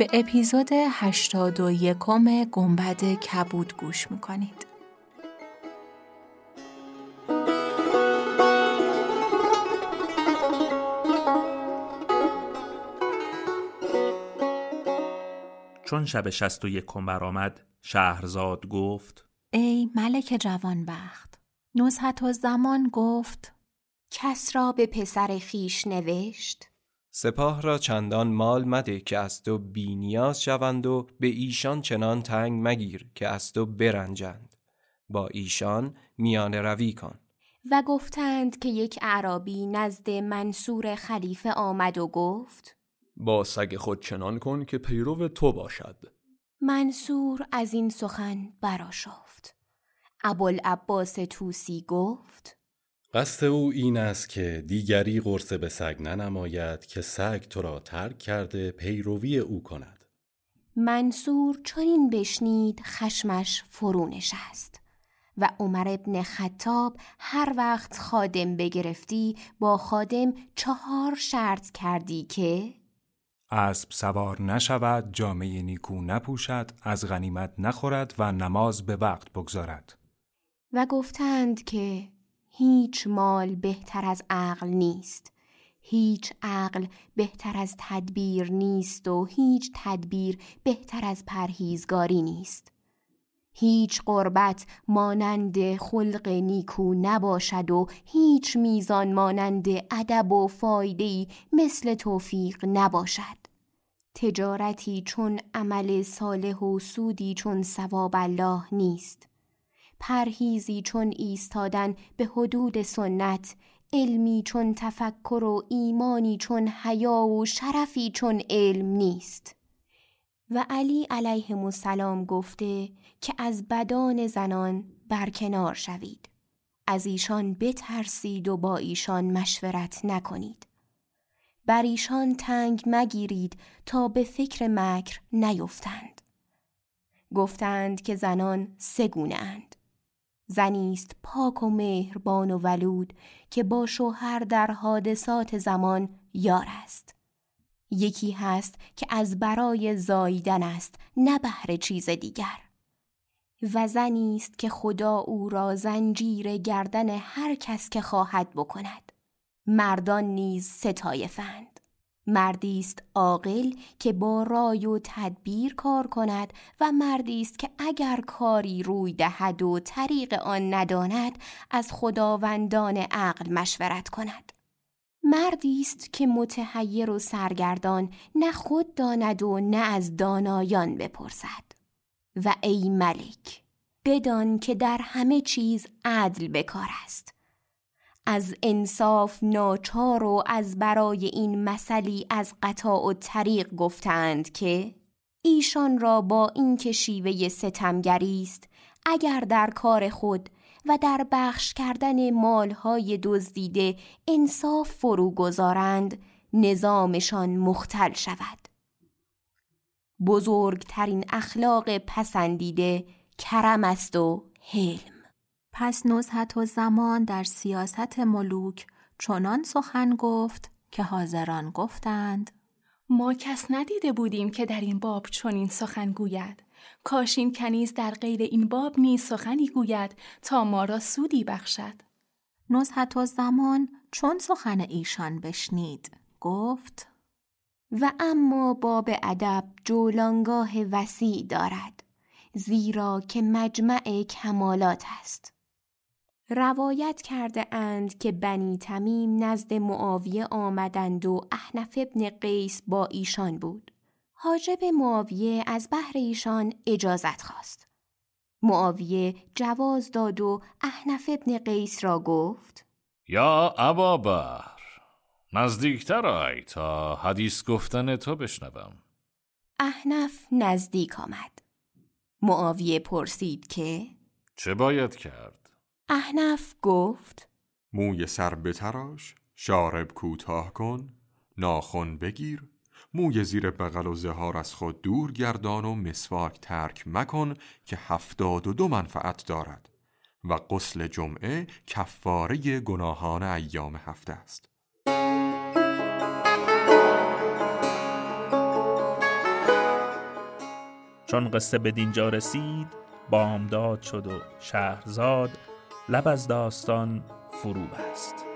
به اپیزود 81 گنبد کبود گوش می‌کنید. چون شب شست و یکم برآمد شهرزاد گفت ای ملک جوانبخت نزهت و زمان گفت کس را به پسر خیش نوشت؟ سپاه را چندان مال مده که از تو بینیاز شوند و به ایشان چنان تنگ مگیر که از تو برنجند. با ایشان میان روی کن. و گفتند که یک عربی نزد منصور خلیفه آمد و گفت با سگ خود چنان کن که پیرو تو باشد. منصور از این سخن براشافت ابوالعباس توسی گفت قصد او این است که دیگری قرصه به سگ ننماید که سگ تو را ترک کرده پیروی او کند. منصور چون این بشنید خشمش فرو نشست و عمر ابن خطاب هر وقت خادم بگرفتی با خادم چهار شرط کردی که اسب سوار نشود جامعه نیکو نپوشد از غنیمت نخورد و نماز به وقت بگذارد. و گفتند که هیچ مال بهتر از عقل نیست. هیچ عقل بهتر از تدبیر نیست و هیچ تدبیر بهتر از پرهیزگاری نیست. هیچ قربت مانند خلق نیکو نباشد و هیچ میزان مانند ادب و فایده مثل توفیق نباشد. تجارتی چون عمل صالح و سودی چون ثواب الله نیست. پرهیزی چون ایستادن به حدود سنت علمی چون تفکر و ایمانی چون حیا و شرفی چون علم نیست. و علی علیه السلام گفته که از بدان زنان برکنار شوید. از ایشان بترسید و با ایشان مشورت نکنید. بر ایشان تنگ مگیرید تا به فکر مکر نیفتند. گفتند که زنان اند. زنی است پاک و مهربان و ولود که با شوهر در حادثات زمان یار است. یکی هست که از برای زاییدن است نه بهر چیز دیگر. و زنی است که خدا او را زنجیر گردن هر کس که خواهد بکند. مردان نیز ستایفند. مردی است عاقل که با رای و تدبیر کار کند و مردی است که اگر کاری روی دهد و طریق آن نداند از خداوندان عقل مشورت کند. مردی است که متحیر و سرگردان نه خود داند و نه از دانایان بپرسد. و ای ملک بدان که در همه چیز عدل بکار است. از انصاف ناچار و از برای این مسئلی از قطاع و طریق گفتند که ایشان را با این که شیوه ستمگری است اگر در کار خود و در بخش کردن مالهای دزدیده انصاف فرو گذارند نظامشان مختل شود. بزرگترین اخلاق پسندیده کرم است و حلم. پس نزهت و زمان در سیاست ملوک چنان سخن گفت که حاضران گفتند. ما کس ندیده بودیم که در این باب چنین سخن گوید. کاش این کنیز در غیر این باب نیز سخنی گوید تا ما را سودی بخشد. نزهت و زمان چون سخن ایشان بشنید گفت. و اما باب ادب جولانگاه وسیع دارد زیرا که مجمع کمالات است. روایت کرده اند که بنی تمیم نزد معاویه آمدند و احنف ابن قیس با ایشان بود. حاجب معاویه از بحر ایشان اجازت خواست. معاویه جواز داد و احنف ابن قیس را گفت یا ابابر نزدیکتر آی تا حدیث گفتن تو بشنوم احنف نزدیک آمد معاویه پرسید که چه باید کرد؟ احنف گفت موی سر بتراش شارب کوتاه کن ناخن بگیر موی زیر بغل و زهار از خود دور گردان و مسواک ترک مکن که هفتاد و دو منفعت دارد و غسل جمعه کفاره گناهان ایام هفته است. چون قصه به دینجا رسید بامداد شد و شهرزاد لب از داستان فرو بست